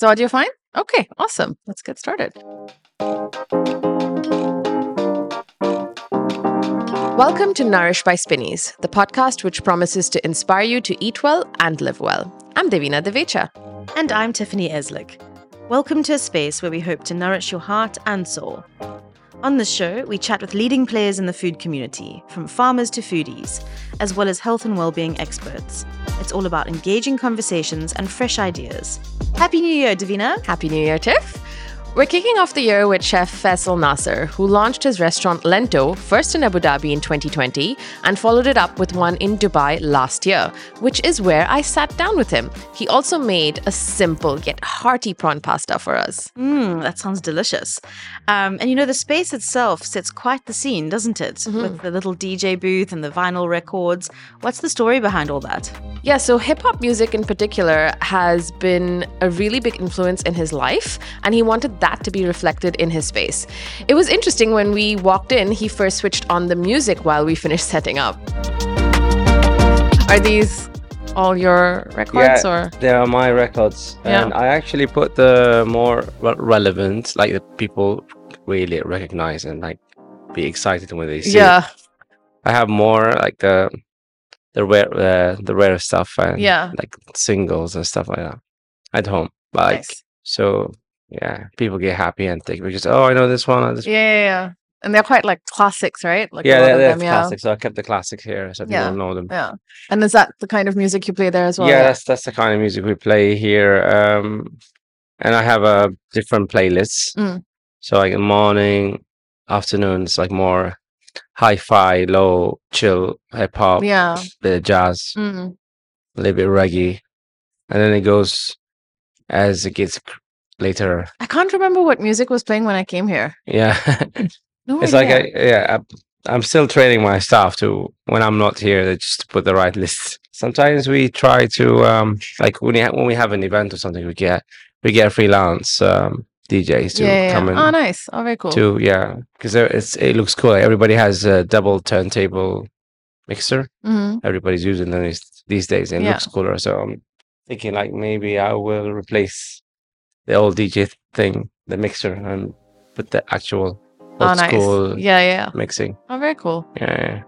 Is audio fine? Okay, awesome. Let's get started. Welcome to Nourish by Spinneys, the podcast which promises to inspire you to eat well and live well. I'm Devina Divecha. And I'm Tiffany Eslick. Welcome to a space where we hope to nourish your heart and soul. On this show, we chat with leading players in the food community, from farmers to foodies, as well as health and well-being experts. It's all about engaging conversations and fresh ideas. Happy New Year, Devina! Happy New Year, Tiff. We're kicking off the year with Chef Faisal Naser, who launched his restaurant Lento first in Abu Dhabi in 2020 and followed it up with one in Dubai last year, which is where I sat down with him. He also made a simple yet hearty prawn pasta for us. Mmm, that sounds delicious. Um, and you know, the space itself sets quite the scene, doesn't it? Mm-hmm. With the little DJ booth and the vinyl records. What's the story behind all that? Yeah, so hip hop music in particular has been a really big influence in his life, and he wanted that that to be reflected in his space. It was interesting when we walked in, he first switched on the music while we finished setting up. Are these all your records yeah, or they are my records and yeah. i actually put the more relevant like the people really recognize and like be excited when they see yeah it. i have more like the the rare uh, the rare stuff and yeah like singles and stuff like that at home like nice. so yeah, people get happy and think because oh, I know this one. This yeah, yeah, yeah, and they're quite like classics, right? Like yeah, they're, they're them, classics. Yeah. So I kept the classics here, so yeah. people know them. Yeah, and is that the kind of music you play there as well? Yeah, that's that's the kind of music we play here. Um, and I have a different playlists. Mm. So like in morning, afternoons, like more hi-fi, low, chill, hip hop, yeah, the jazz, mm. a little bit reggae, and then it goes as it gets later. I can't remember what music was playing when I came here. Yeah. no it's idea. like, I, yeah, I, I'm still training my staff to, when I'm not here, they just to put the right list. Sometimes we try to, um, like when we, ha- when we have an event or something, we get, we get freelance, um, DJs to yeah, yeah, come yeah. in. Oh, nice. Oh, very cool. To, yeah, because it's, it looks cool. Everybody has a double turntable mixer. Mm-hmm. Everybody's using them these, these days and it Yeah. looks cooler. So I'm thinking like maybe I will replace the old DJ thing, the mixer, and put the actual old oh, nice. school Yeah, yeah. mixing. Oh, very cool. Yeah,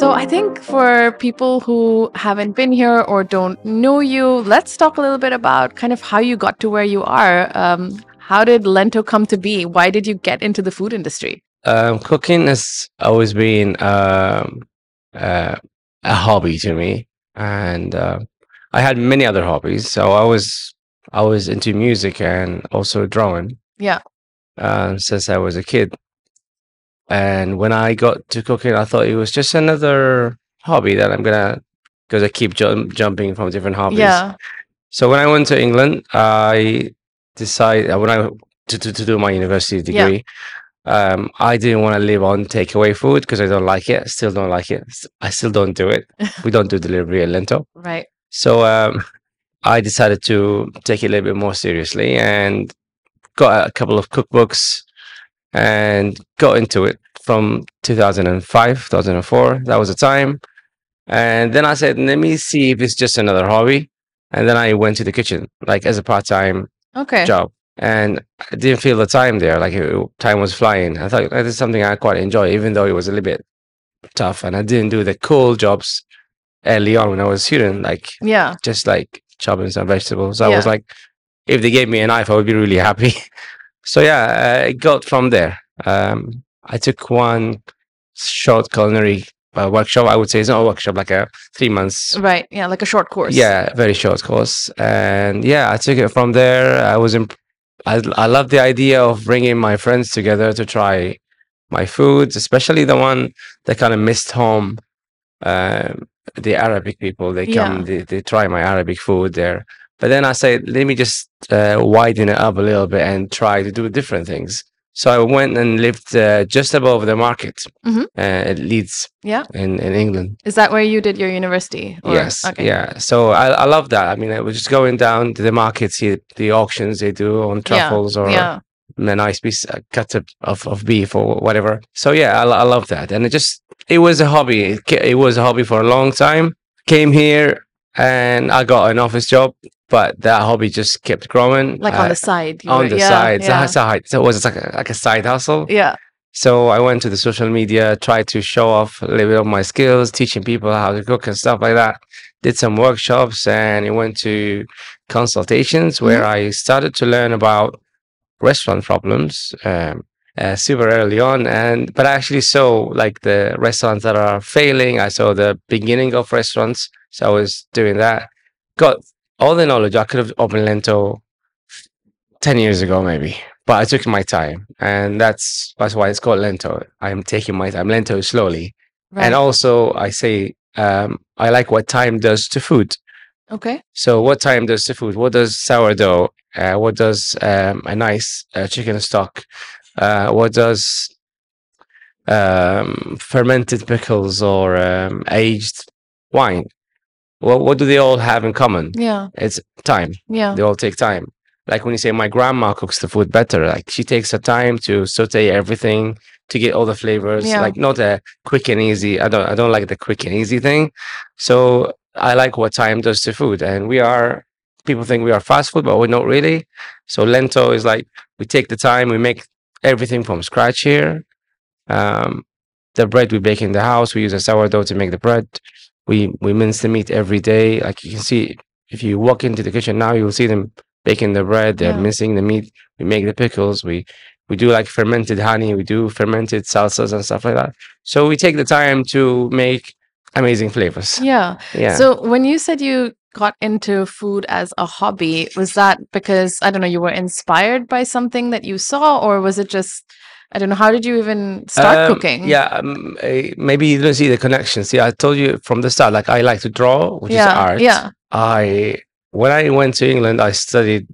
So I think for people who haven't been here or don't know you, let's talk a little bit about kind of how you got to where you are. Um, how did Lento come to be? Why did you get into the food industry? um, cooking has always been um, uh, a hobby to me, and uh, I had many other hobbies. So I was I was into music and also drawing. Yeah. Uh, since I was a kid, and when I got to cooking, I thought it was just another hobby that I'm gonna because I keep jump, jumping from different hobbies. Yeah. So when I went to England, I decided when I to to, to do my university degree. Um, I didn't want to live on takeaway food because I don't like it. Still don't like it. I still don't do it. we don't do delivery at Lento. Right. So um, I decided to take it a little bit more seriously and got a couple of cookbooks and got into it from 2005, 2004. That was the time. And then I said, let me see if it's just another hobby. And then I went to the kitchen, like as a part time Okay. job. And I didn't feel the time there. Like it, time was flying. I thought that is something I quite enjoy, even though it was a little bit tough. And I didn't do the cool jobs early on when I was a student, like Yeah. just like chopping some vegetables. I was like, if they gave me a knife, I would be really happy. so yeah, uh, it got from there. Um, I took one short culinary uh, workshop. I would say it's not a workshop, like a three months. Right. Yeah. Like a short course. Yeah, very short course. And yeah, I took it from there. I was imp- I I love the idea of bringing my friends together to try my foods, especially the one that kind of missed home. Um, the Arabic people they come, Yeah. they, they try my Arabic food there. But then I said, let me just uh, widen it up a little bit and try to do different things. So I went and lived uh, just above the market Mhm. uh, at Leeds Yeah. in, in England. Is that where you did your university? or- Yes. Okay. Yeah. So I, I love that. I mean, I was just going down to the market, see the auctions they do on truffles or Yeah. A nice piece a cut of, of, beef or whatever. So yeah, I, I love that. And it just, it was a hobby. It, it was a hobby for a long time. Came here and I got an office job, but that hobby just kept growing. Like on Uh, the side. you on were- the yeah, side. So Yeah. So it was like a, like a side hustle. yeah. So I went to the social media, tried to show off a little bit of my skills, teaching people how to cook and stuff like that. Did some workshops and I went to consultations where I started to learn about restaurant problems um, uh, super early on. And but I actually saw like the restaurants that are failing. I saw the beginning of restaurants, so I was doing that. Got all the knowledge. I could have opened Lento ten years ago, maybe but I took my time, and that's that's why it's called lento. I am taking my time. Lento slowly, Right. and also I say um, I like what time does to food. okay. So what time does to food? What does sourdough? Uh, what does um, a nice uh, chicken stock? Uh, what does um, fermented pickles or um, aged wine? Well, what do they all have in common? Yeah. It's time Yeah. they all take time. Like when you say my grandma cooks the food better, like she takes her time to saute everything to get all the flavors. Yeah. Like not a quick and easy. I don't I don't like the quick and easy thing. So I like what time does to food. And we are people think we are fast food, but we're not really. So lento is like we take the time, we make everything from scratch here. Um the bread we bake in the house, we use a sourdough to make the bread. We we mince the meat every day. Like you can see if you walk into the kitchen now, you'll see them baking the bread, they're Yeah. mincing the meat, we make the pickles, we we do like fermented honey, we do fermented salsas and stuff like that. So we take the time to make amazing flavors. Yeah. Yeah. So when you said you got into food as a hobby, was that because I don't know, you were inspired by something that you saw, or was it just I don't know, how did you even start Um, cooking? Yeah, um, eh, maybe you don't see the connection. See, I told you from the start, like I like to draw, which yeah. is art. Yeah. I when I went to England, I studied,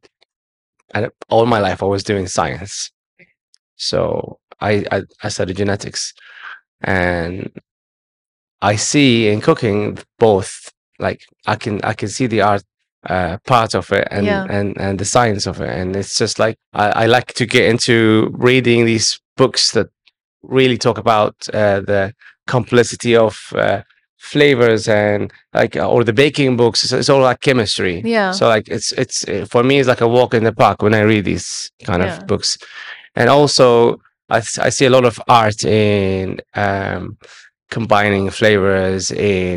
and all my life I was doing science. So I I, I studied genetics, and I see in cooking both. Like I can I can see the art uh, part of it and Yeah. and and the science of it, and it's just like I, I like to get into reading these books that really talk about uh, the complexity of uh, flavors and like or the baking books it's, it's all like chemistry Yeah. so like it's it's for me it's like a walk in the park when i read these kind Yeah. of books and also I, I see a lot of art in um combining flavors in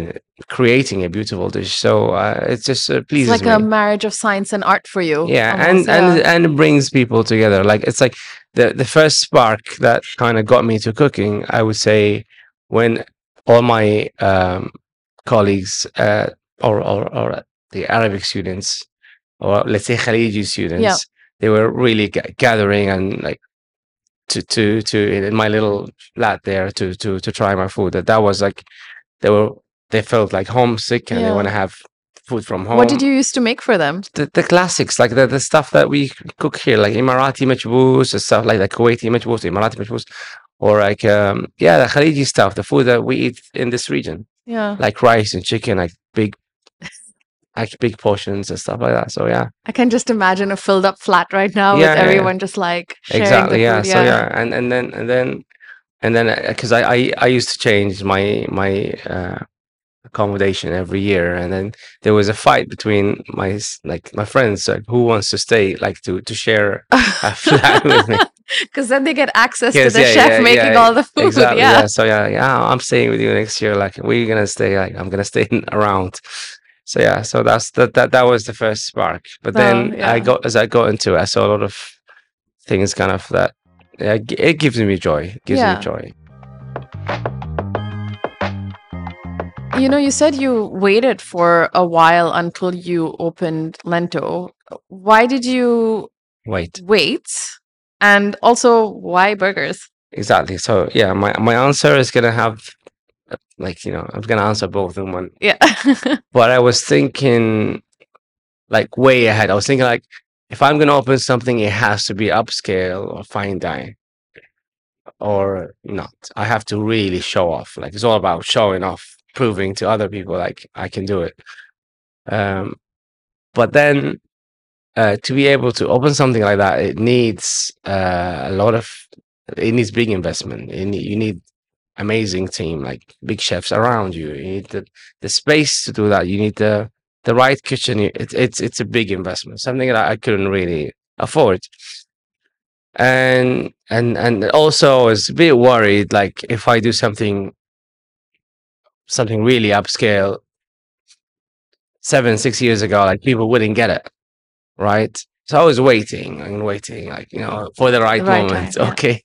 creating a beautiful dish so uh, it just uh, It's like me a marriage of science and art for you. yeah almost, and and yeah. and it brings people together like it's like the the first spark that kind of got me to cooking i would say when all my um colleagues uh or or, or the arabic students or let's say khaliji students they were really ga- gathering and like to to to in my little flat there to to to try my food that that was like they were they felt like homesick and they want to have food from home what did you used to make for them? the, the classics, like the, the stuff that we cook here, like Emirati majboos and stuff like the Kuwaiti majboos, Emirati majboos, or like um yeah, the Khaliji stuff, the food that we eat in this region, Yeah. like rice and chicken, like big, like big portions and stuff like that. So yeah, I can just imagine a filled up flat right now Yeah, with yeah, yeah. everyone just like sharing exactly, the yeah. food. So yeah, and and then and then and then because I, I I used to change my my uh accommodation every year and then there was a fight between my like my friends like who wants to stay like to to share a flat with me Because then they get access to the yeah, chef yeah, making yeah, all the food. exactly yeah. yeah. so yeah yeah i'm staying with you next year like we're gonna stay like i'm gonna stay around so yeah so that's that that, that was the first spark but then yeah. i got as i got into it i saw a lot of things kind of that yeah, it gives me joy it gives Yeah. me joy You know, you said you waited for a while until you opened Lento. Why did you wait wait? And also, why burgers? exactly so yeah my my answer is gonna have like you know i'm gonna answer both in one Yeah. but I was thinking like way ahead. I was thinking like if I'm gonna open something, it has to be upscale or fine dine, or not. I have to really show off. Like it's all about showing off, proving to other people like I can do it. Um, but then uh, to be able to open something like that, it needs uh, a lot of. It needs big investment. Need, you need amazing team, like big chefs around you. You need the the space to do that. You need the the right kitchen, it's it's it's a big investment, something that I couldn't really afford. And and and also I was a bit worried, like if I do something something really upscale seven, six years ago, like people wouldn't get it. Right. So I was waiting and waiting, like, you know, for the right, The right moment. time, yeah. Okay.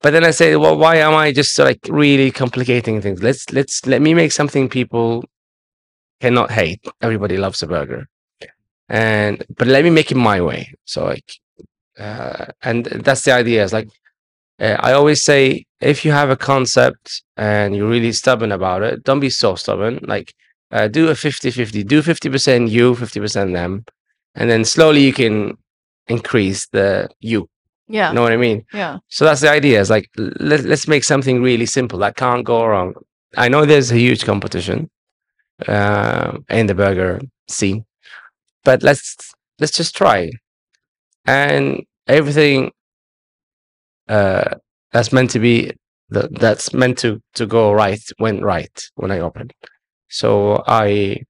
But then I say, well, why am I just like really complicating things? Let's let's let me make something people cannot hate. Everybody loves a burger. And but let me make it my way. So like uh and that's the idea. It's like uh, I always say if you have a concept and you're really stubborn about it, don't be so stubborn. Like uh, do a 50-50. Do 50% you, 50% them. And then slowly you can increase the you. Yeah. You know what I mean? Yeah. So that's the idea. It's like let, let's make something really simple that can't go wrong. I know there's a huge competition uh, in the burger scene, but let's let's just try. And everything uh, that's meant to be the, that's meant to to go right went right when I opened. So I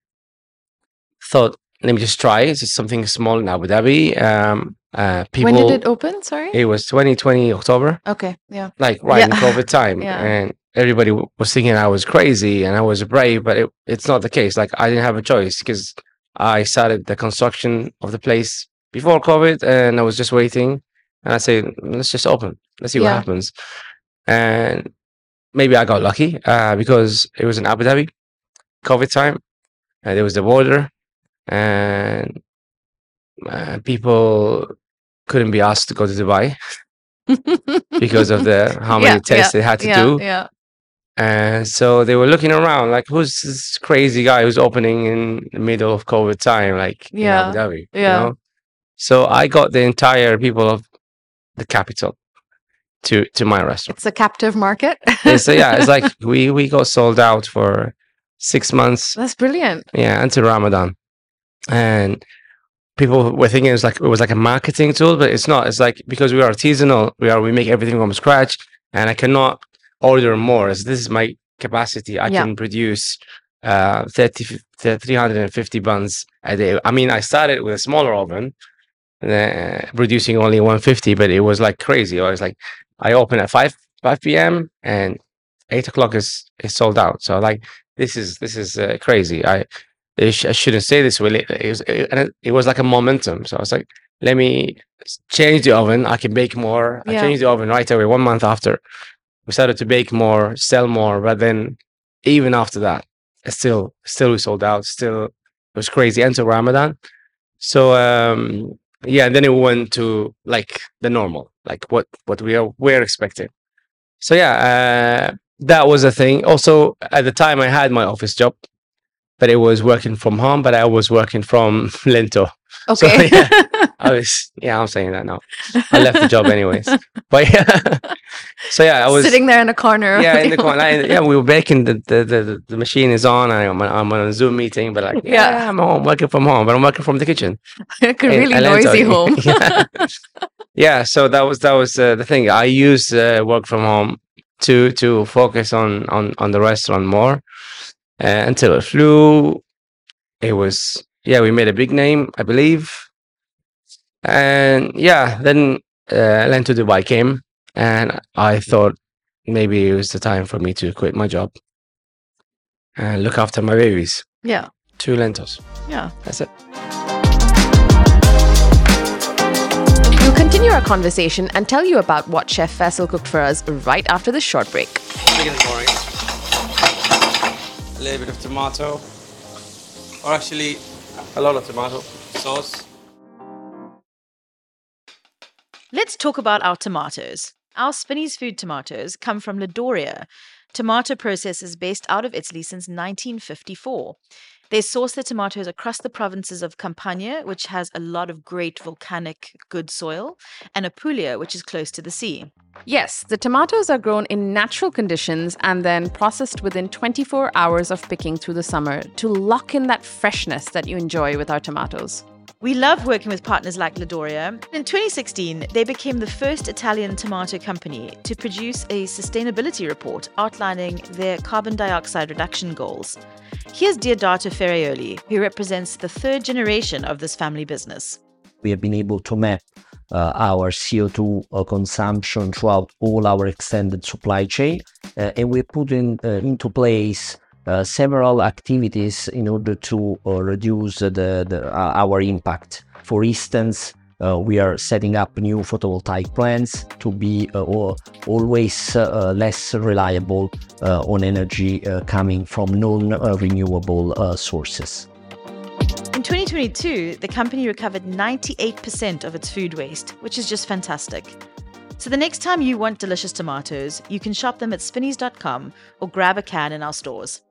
thought, let me just try. It's just something small in Abu Dhabi. Um, uh, people. when did it open? Sorry. It was 2020 October Okay. Yeah. like right in COVID time, Yeah. and everybody w- was thinking I was crazy and I was brave, but it, it's not the case. Like I didn't have a choice because I started the construction of the place before COVID, and I was just waiting. And I said, let's just open, let's see what Yeah. happens. And maybe I got lucky uh, because it was in Abu Dhabi, COVID time, and there was the border, and uh, people couldn't be asked to go to Dubai because of the how many Yeah, tests they had to yeah. do. Yeah. And so they were looking around, like, who's this crazy guy who's opening in the middle of COVID time, like Yeah, Dhabi? you yeah. know? So I got the entire people of the capital to to my restaurant. It's a captive market. So yeah, it's like we we got sold out for six months, That's brilliant. yeah, until Ramadan, and people were thinking it was like it was like a marketing tool, but it's not. It's like because we are artisanal, we are we make everything from scratch, and I cannot order more. As this is my capacity, I Yeah. can produce uh 30 350 buns a day. I mean, I started with a smaller oven, uh, producing only 150, but it was like crazy. I was like, I open at 5 5 p.m. and 8 o'clock is is sold out. So like this is this is uh, crazy. I I, shouldn't say this really. It was it, it, it was like a momentum. So I was like, let me change the oven. I can bake more. I changed the oven right away. One month after, we started to bake more, sell more. But then even after that, it still still we sold out. Still it was crazy until Ramadan. So um yeah, and then it went to like the normal, like what what we are we're expecting. So yeah, uh, that was a thing. Also, at the time, I had my office job, but it was working from home. But I was working from Lento. So, Okay. yeah, I was yeah, I'm saying that now. I left the job anyways. But yeah, so yeah, I was Sitting there in a corner. yeah in the corner. I- yeah, we were baking. The the, the the machine is on. I'm on- I'm on a Zoom meeting, but like Yeah. yeah, I'm home working from home, but I'm working from the kitchen. like a really Alento. noisy home. yeah. yeah so that was that was uh, the thing i used uh, work from home to to focus on on on the restaurant more uh, until it flew. It was yeah we made a big name i believe. And yeah then uh, Lento dubai came and i thought maybe it was the time for me to quit my job and look after my babies. Yeah. two lentos Yeah. that's it. We'll continue our conversation and tell you about what Chef Faisal cooked for us right after this short break. A little bit of tomato, or actually a lot of tomato sauce. Let's talk about our tomatoes. Our Spinneys Food tomatoes come from La Doria, tomato processors based out of Italy since 1954. They source their tomatoes across the provinces of Campania, which has a lot of great volcanic good soil, and Apulia, which is close to the sea. Yes, the tomatoes are grown in natural conditions and then processed within 24 hours of picking through the summer to lock in that freshness that you enjoy with our tomatoes. We love working with partners like La Doria. In 2016, they became the first Italian tomato company to produce a sustainability report outlining their carbon dioxide reduction goals. Here's Diodato Ferraioli, who represents the third generation of this family business. We have been able to map uh, our CO2 uh, consumption throughout all our extended supply chain, uh, and we put in, uh, into place Uh, several activities in order to uh, reduce the, the uh, our impact. For instance, uh, we are setting up new photovoltaic plants to be always less reliable on energy coming from non-renewable sources. In 2022, the company recovered 98% of its food waste, which is just fantastic. So the next time you want delicious tomatoes, you can shop them at spinneys.com or grab a can in our stores.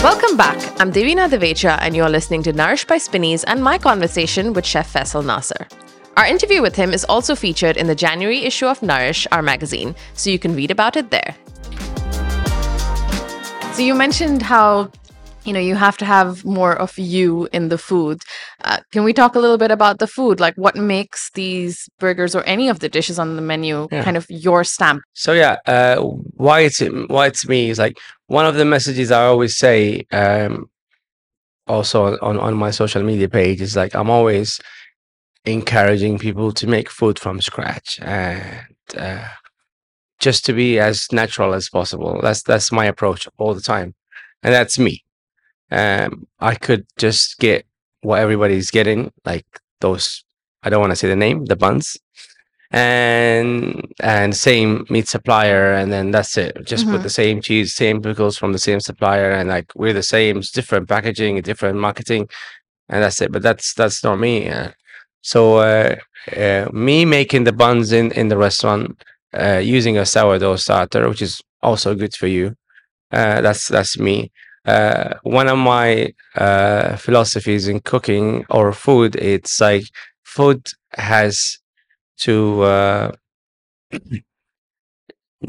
Welcome back. I'm Devina Divecha, and you're listening to Nourish by Spinneys and my conversation with Chef Faisal Naser. Our interview with him is also featured in the January issue of Nourish, our magazine, so you can read about it there. So you mentioned how you know you have to have more of you in the food. Uh, can we talk a little bit about the food? Like what makes these burgers or any of the dishes on the menu yeah. kind of your stamp? So yeah, uh, why it's why it's me is like one of the messages I always say. Um, also on on my social media page is like I'm always encouraging people to make food from scratch and uh, just to be as natural as possible. That's that's my approach all the time, and that's me. Um, I could just get what everybody's getting, like those. I don't want to say the name, the buns, and and same meat supplier, and then that's it. Just mm-hmm. put the same cheese, same pickles from the same supplier, and like we're the same, it's different packaging, different marketing, and that's it. But that's that's not me. Uh, so uh, uh, me making the buns in in the restaurant uh, using a sourdough starter, which is also good for you. Uh, that's that's me. Uh, one of my uh, philosophies in cooking or food, it's like food has to uh,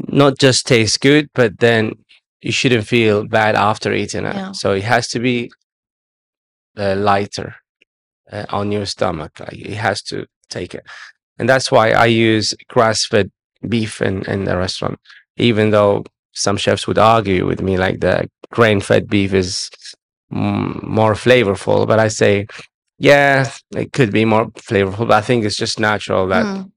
not just taste good, but then you shouldn't feel bad after eating it. Yeah. So it has to be uh, lighter on your stomach. Like it has to take it, and that's why I use grass-fed beef in, in the restaurant, even though some chefs would argue with me like the grain fed beef is m- more flavorful. But I say, yeah, it could be more flavorful, but I think it's just natural that mm.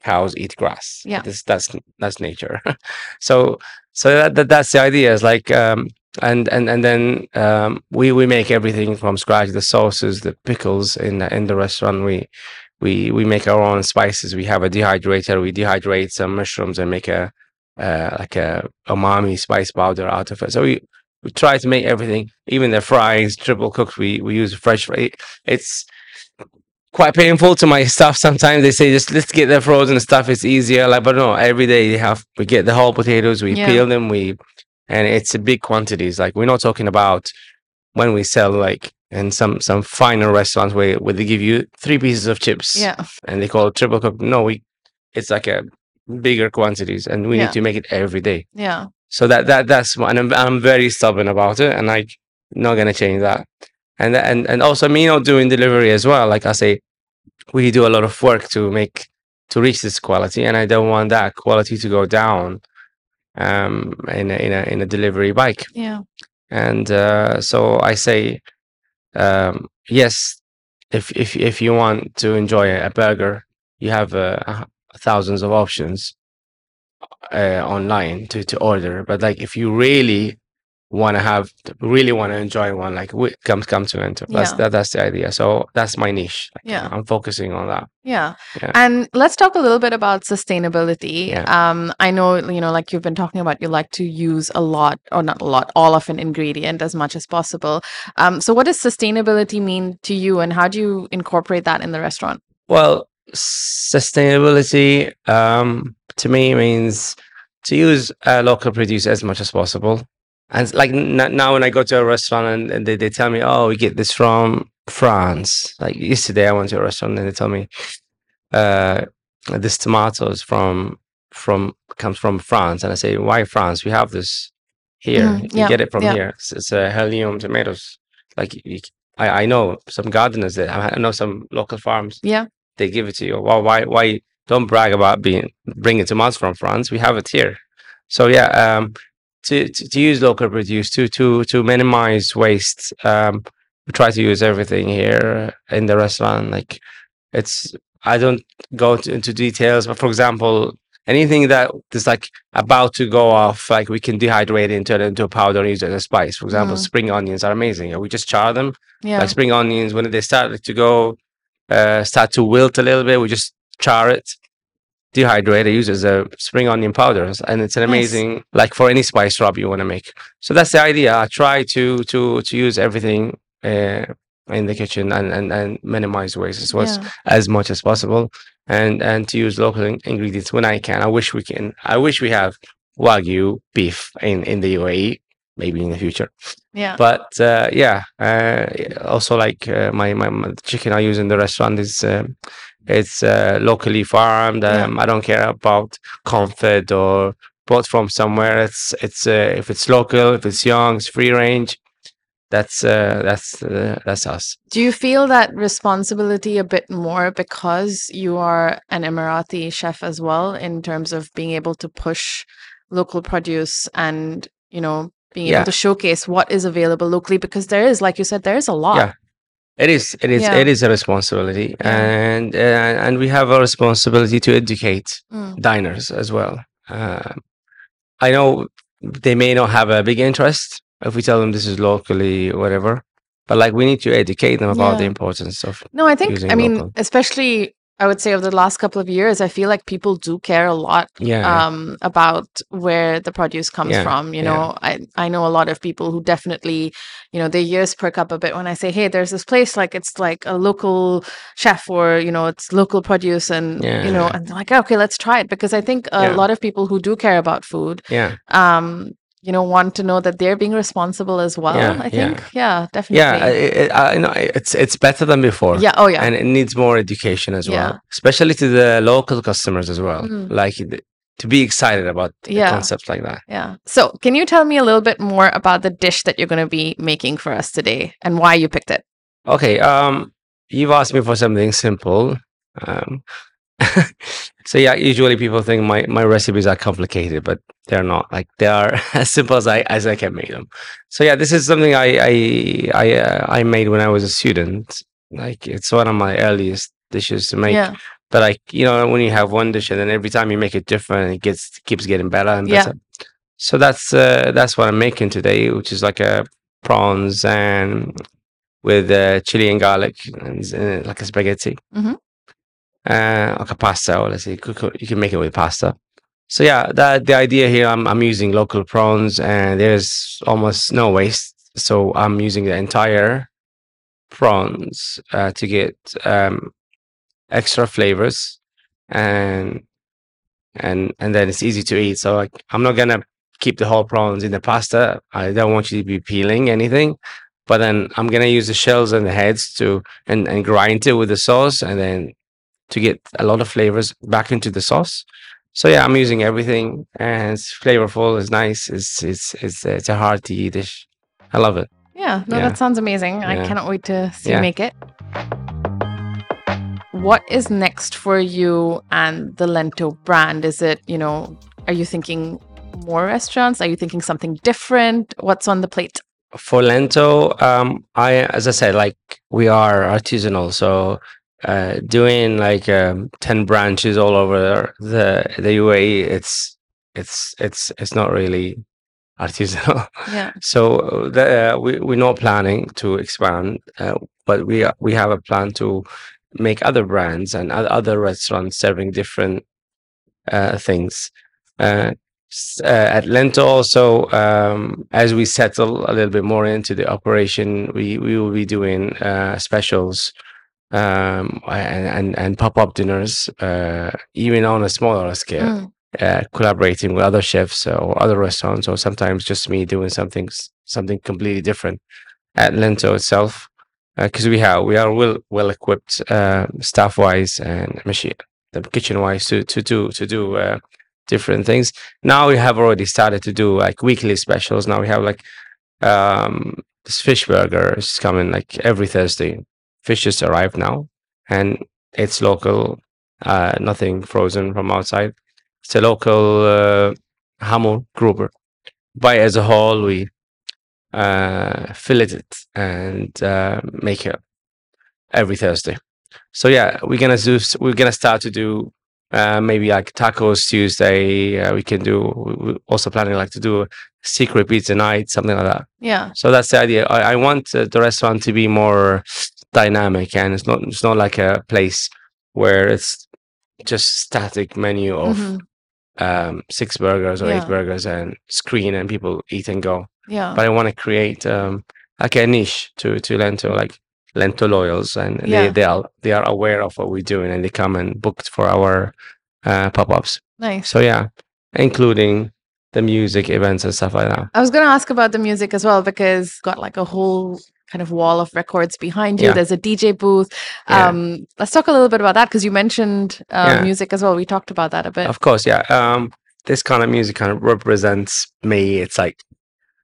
cows eat grass. Yeah, this, that's that's nature. so so that, that that's the idea. Is like um, and and and then um, we we make everything from scratch. The sauces, the pickles in the, in the restaurant. We we we make our own spices. We have a dehydrator. We dehydrate some mushrooms and make a uh, like a umami spice powder out of it. So we we try to make everything, even the fries, triple cooked. We we use fresh. Fry. It's quite painful to my staff sometimes. They say just let's get the frozen stuff. It's easier. Like, but no, every day they have we get the whole potatoes. We yeah. peel them. We and it's a big quantities. Like we're not talking about when we sell like in some some finer restaurants where, where they give you three pieces of chips yeah and they call it triple cook no we it's like a bigger quantities and we yeah. need to make it every day yeah so that that that's one I'm, I'm very stubborn about it and like not gonna change that. And and and also me not doing delivery as well like i say we do a lot of work to make to reach this quality and i don't want that quality to go down um in a in a, in a delivery bike. Yeah. And uh, so i say um, yes, if if if you want to enjoy a burger, you have uh, thousands of options uh, online to to order. But like if you really want to have really want to enjoy one like we, come come to enter that's yeah. that, that's the idea so that's my niche like, yeah i'm focusing on that yeah. yeah. and let's talk a little bit about sustainability yeah. um i know you know like you've been talking about you like to use a lot or not a lot all of an ingredient as much as possible um so what does sustainability mean to you and how do you incorporate that in the restaurant well sustainability um to me means to use a local produce as much as possible and like n- now when I go to a restaurant and, and they, they tell me, oh, we get this from France. Like yesterday I went to a restaurant and they tell me, uh, this tomato is from, from, comes from France. And I say, why France? We have this here. Mhm. You Yeah, get it from yeah. here. It's, it's uh, heirloom tomatoes. Like you, I, I know some gardeners that I know some local farms. Yeah. They give it to you. Well, why why don't brag about being bringing tomatoes from France? We have it here. So yeah, um, to, to to use local produce to to to minimize waste. Um, we try to use everything here in the restaurant. Like it's I don't go to, into details, but for example, anything that is like about to go off, like we can dehydrate it into it into a powder and use it as a spice. For example, Mm. spring onions are amazing. We just char them. Yeah. Like spring onions, when they start to go, uh, start to wilt a little bit, we just char it, dehydrate it, use it as a spring onion powders, and it's an Nice. amazing like for any spice rub you want to make. So that's the idea. I try to to to use everything. Uh, in the kitchen and, and, and minimize waste as, was, yeah. as much as possible and and to use local in- ingredients when I can. I wish we can. I wish we have wagyu beef in in the UAE, maybe in the future. Yeah. But uh, yeah, uh, also like uh, my, my my chicken I use in the restaurant is um, it's uh, locally farmed. Yeah. Um, I don't care about comfort or bought from somewhere. It's it's uh, if it's local, if it's young, it's free range. That's uh, that's uh, that's us. Do you feel that responsibility a bit more because you are an Emirati chef as well in terms of being able to push local produce and, you know, being Yeah. able to showcase what is available locally because there is like you said there is a lot. Yeah. It is. It is. Yeah. It is a responsibility, Yeah. and uh, and we have a responsibility to educate Mm. diners as well. Uh, I know they may not have a big interest if we tell them this is locally whatever, but like we need to educate them about the importance of. No, I think I mean local. especially I would say over the last couple of years I feel like people do care a lot Yeah. um about where the produce comes Yeah, from you yeah. know i i know a lot of people who definitely you know their ears perk up a bit when i say hey there's this place like it's like a local chef or you know it's local produce and you know and they're like okay let's try it because i think a Yeah. lot of people who do care about food yeah. um you know want to know that they're being responsible as well Yeah, i think yeah, definitely Yeah. I, I, know it's it's better than before. yeah oh yeah and it needs more education as Yeah. well, especially to the local customers as well. Mm. Like to be excited about Yeah. concepts like that. yeah so can you tell me a little bit more about the dish that you're going to be making for us today and why you picked it Okay, um, you've asked me for something simple. Um, so yeah, usually people think my my recipes are complicated, but they're not. Like they are as simple as I as I can make them. So yeah, this is something I I I uh, I made when I was a student. Like it's one of my earliest dishes to make. yeah But like you know, when you have one dish and then every time you make it different, it gets keeps getting better and Yeah. better. So that's uh, that's what I'm making today, which is like a prawns and with uh, chili and garlic and uh, like a spaghetti, Mhm. Uh, like a pasta. Or let's say you can make it with pasta. So yeah, that the idea here, I'm I'm using local prawns and there's almost no waste. So I'm using the entire prawns uh, to get um, extra flavors and and and then it's easy to eat. So I'm not gonna keep the whole prawns in the pasta. I don't want you to be peeling anything. But then I'm gonna use the shells and the heads to and, and grind it with the sauce and then to get a lot of flavors back into the sauce. So yeah, I'm using everything and it's flavorful, it's nice, it's it's it's it's a hearty dish. I love it. Yeah, no, Yeah. that sounds amazing. I cannot wait to see you make it. What is next for you and the Lento brand? Is it, you know, are you thinking more restaurants? Are you thinking something different? What's on the plate? for lento um i as i said like we are artisanal so uh doing like um 10 branches all over the the uae it's it's it's it's not really artisanal Yeah. so the, uh, we, we're not planning to expand uh, but we are, we have a plan to make other brands and other restaurants serving different uh, things uh, uh, at Lento also um, as we settle a little bit more into the operation we we will be doing uh, specials um, and and, and pop-up dinners uh, even on a smaller scale Mm. uh, collaborating with other chefs or other restaurants or sometimes just me doing something something completely different at Lento itself because we have we are well well equipped uh, staff wise and machine the kitchen wise to to do to do uh, different things. Now we have already started to do like weekly specials. Now we have like um this fish burger is coming like every Thursday. Fish just arrived now, and it's local, uh, nothing frozen from outside. It's a local uh, hammour grouper. Buy it as a whole. We uh, fillet it and uh, make it every Thursday. So yeah, we're gonna do. We're gonna start to do uh, maybe like tacos Tuesday. Uh, we can do. we- We're also planning like to do a secret pizza night, something like that. Yeah. So that's the idea. I, I want uh, the restaurant to be more dynamic, and it's not. It's not like a place where it's just static menu of Mhm. um, six burgers or Yeah. eight burgers and screen and people eat and go. Yeah. But I want to create um, like a niche to to Lento, like Lento loyals, and Yeah. they they are they are aware of what we're doing, and they come and booked for our uh, pop ups. nice. So yeah, including the music events and stuff like that. I was going to ask about the music as well because got like a whole kind of wall of records behind you. Yeah. There's a DJ booth. Yeah. Um, let's talk a little bit about that because you mentioned uh, Yeah. music as well. We talked about that a bit. Of course, yeah. Um, this kind of music kind of represents me. It's like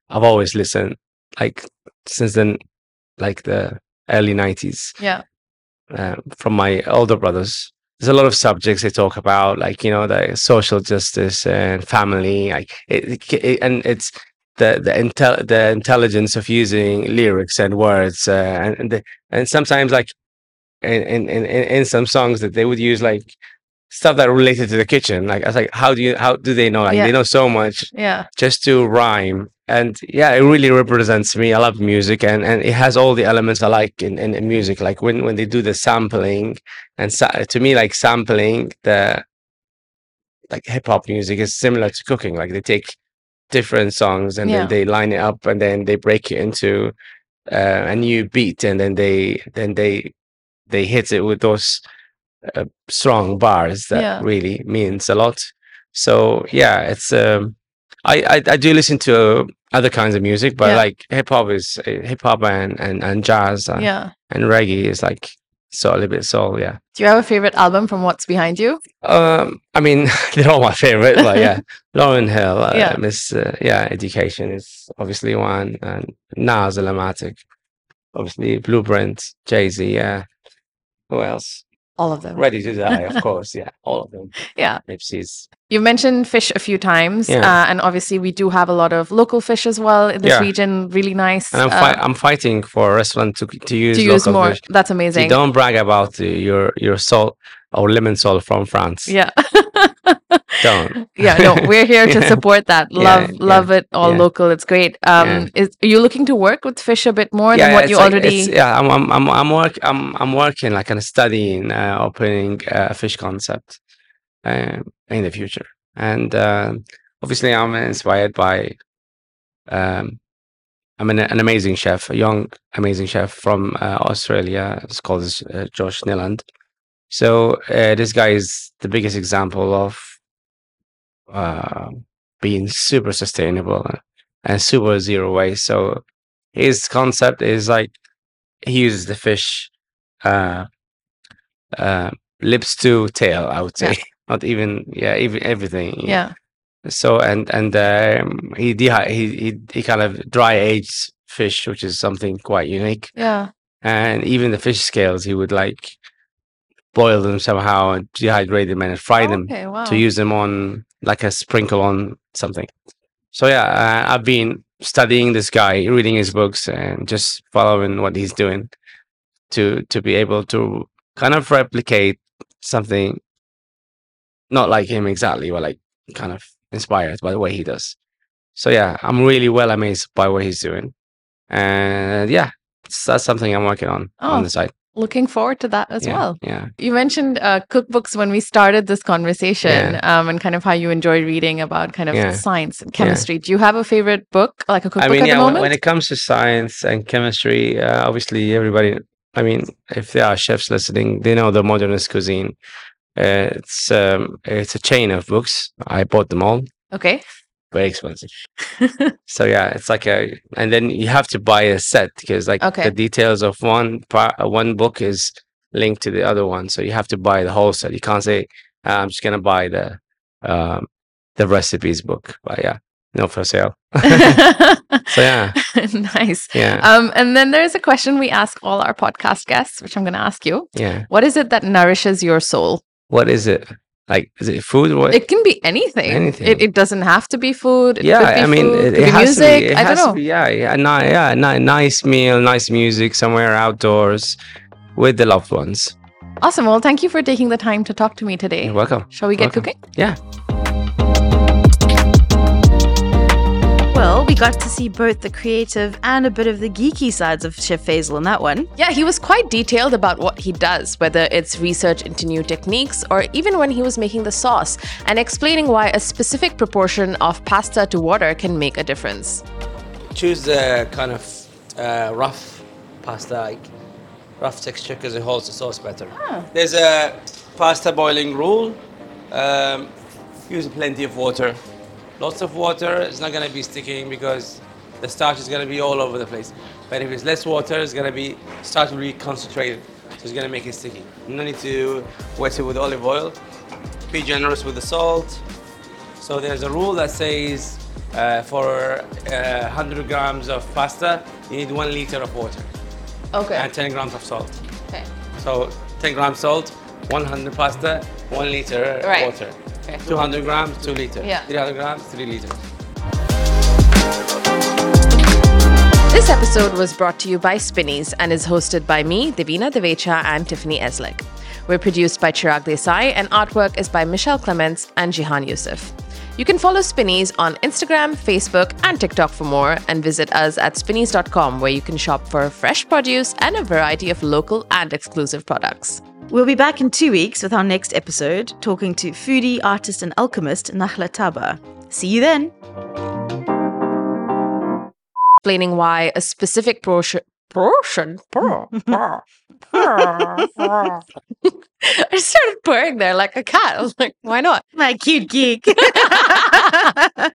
I've always listened, like since then, like the early '90s. Yeah. uh, from my older brothers. There's a lot of subjects they talk about, like you know, the social justice and family, like it, it, it- and it's the the intel the intelligence of using lyrics and words, uh, and and, the, and sometimes like in, in in in in some songs that they would use like stuff that related to the kitchen. Like I was like, how do you how do they know? Like Yeah. they know so much Yeah. just to rhyme and yeah it really represents me i love music and and it has all the elements i like in, in, in music like when when they do the sampling and sa- to me like sampling the like hip hop music is similar to cooking like they take different songs and Yeah. then they line it up and then they break it into uh, a new beat and then they then they they hit it with those uh, strong bars that Yeah. really means a lot so yeah it's um I, I I do listen to other kinds of music, but Yeah. like hip hop is uh, hip hop and and and jazz uh, Yeah. and reggae is like so a little bit soul. Yeah. Do you have a favorite album from what's behind you? Um, I mean they're all my favorite, but yeah, Lauryn Hill, uh, Yeah. Miss uh, yeah, Education is obviously one, and Nas Illmatic, obviously Blueprint, Jay Z, yeah. Who else? All of them. Ready to Die, of course, yeah, all of them. Yeah. Nipsey's. You mentioned fish a few times, Yeah. uh, and obviously we do have a lot of local fish as well in this Yeah. region. Really nice And I'm uh, I'm fighting for a restaurant to to use to use more. fish. That's amazing. don't brag about uh, your your salt or lemon salt from France. Yeah. Don't. yeah, no, we're here to support that. Yeah, Love, yeah, love it all yeah. local. It's great. Um, is are you looking to work with fish a bit more than what you like- already? yeah, I'm I'm I'm I'm work I'm I'm working like on studying uh, opening uh, a fish concept um, in the future, and um obviously I'm inspired by um, I'm an, an amazing chef, a young amazing chef from uh, Australia. It's called uh, Josh Niland. So uh, this guy is the biggest example of uh, being super sustainable and super zero waste. So his concept is like he uses the fish uh, uh, lips to tail. I would Yeah. say not even yeah even everything. yeah, So and and um, he he he he kind of dry aged fish, which is something quite unique. yeah, And even the fish scales, he would like boil them somehow and dehydrate them and fry them Okay, wow. to use them on like a sprinkle on something. So yeah, uh, I've been studying this guy, reading his books, and just following what he's doing to to be able to kind of replicate something not like him exactly, but like kind of inspired by the way he does. So yeah, I'm really well amazed by what he's doing, and yeah, that's something I'm working on Oh, on the side Looking forward to that as yeah, well. Yeah. You mentioned uh, cookbooks when we started this conversation, um, and kind of how you enjoy reading about kind of Yeah. science and chemistry. Do you have a favorite book, like a cookbook I mean, at yeah, the when, moment? when it comes to science and chemistry, uh, obviously everybody, I mean, if there are chefs listening, they know the modernist cuisine. Uh, it's um, it's a chain of books. I bought them all, okay. Very expensive. So yeah, it's like a, and then you have to buy a set because like Okay. the details of one part, uh, one book is linked to the other one. So you have to buy the whole set. You can't say, "Ah, I'm just gonna buy the um, the recipes book. But yeah, no for sale. So yeah, nice. yeah, Um, and then there's a question we ask all our podcast guests, which I'm to ask you. yeah. What is it that nourishes your soul? What is it? Like, is it food? What? It can be anything. Anything. It, it doesn't have to be food. It yeah, could be I mean, food, it, it has music. to be. It I don't know. be. Yeah, yeah, ni- yeah. Ni- nice meal, nice music, somewhere outdoors with the loved ones. Awesome. Well, thank you for taking the time to talk to me today. You're welcome. Shall we get Welcome. cooking? Yeah. Well, we got to see both the creative and a bit of the geeky sides of Chef Faisal in that one. Yeah, he was quite detailed about what he does, whether it's research into new techniques or even when he was making the sauce, and explaining why a specific proportion of pasta to water can make a difference. choose the kind of uh, rough pasta, like rough texture, because it holds the sauce better. There's a pasta boiling rule. Um, use plenty of water. Lots of water. It's not going to be sticking because the starch is going to be all over the place. But if it's less water, it's going to be starch will be concentrated, so it's going to make it sticky. You don't need to wet it with olive oil. Be generous with the salt. So there's a rule that says uh, for uh, 100 grams of pasta, you need one liter of water Okay. and 10 grams of salt. okay. So 10 grams salt, 100 pasta, one liter Right. water. Okay. 200 grams, two liters. Yeah. 300 grams, three liters. This episode was brought to you by Spinneys and is hosted by me, Devina Divecha, and Tiffany Eslick. We're produced by Chirag Desai, and artwork is by Michelle Clements and Jihan Youssef. You can follow Spinneys on Instagram, Facebook, and TikTok for more, and visit us at spinneys.com, where you can shop for fresh produce and a variety of local and exclusive products. We'll be back in two weeks with our next episode, talking to foodie, artist, and alchemist Nakhla Taba. See you then. explaining why a specific portion. I started purring there like a cat. I was like, why not? My cute geek.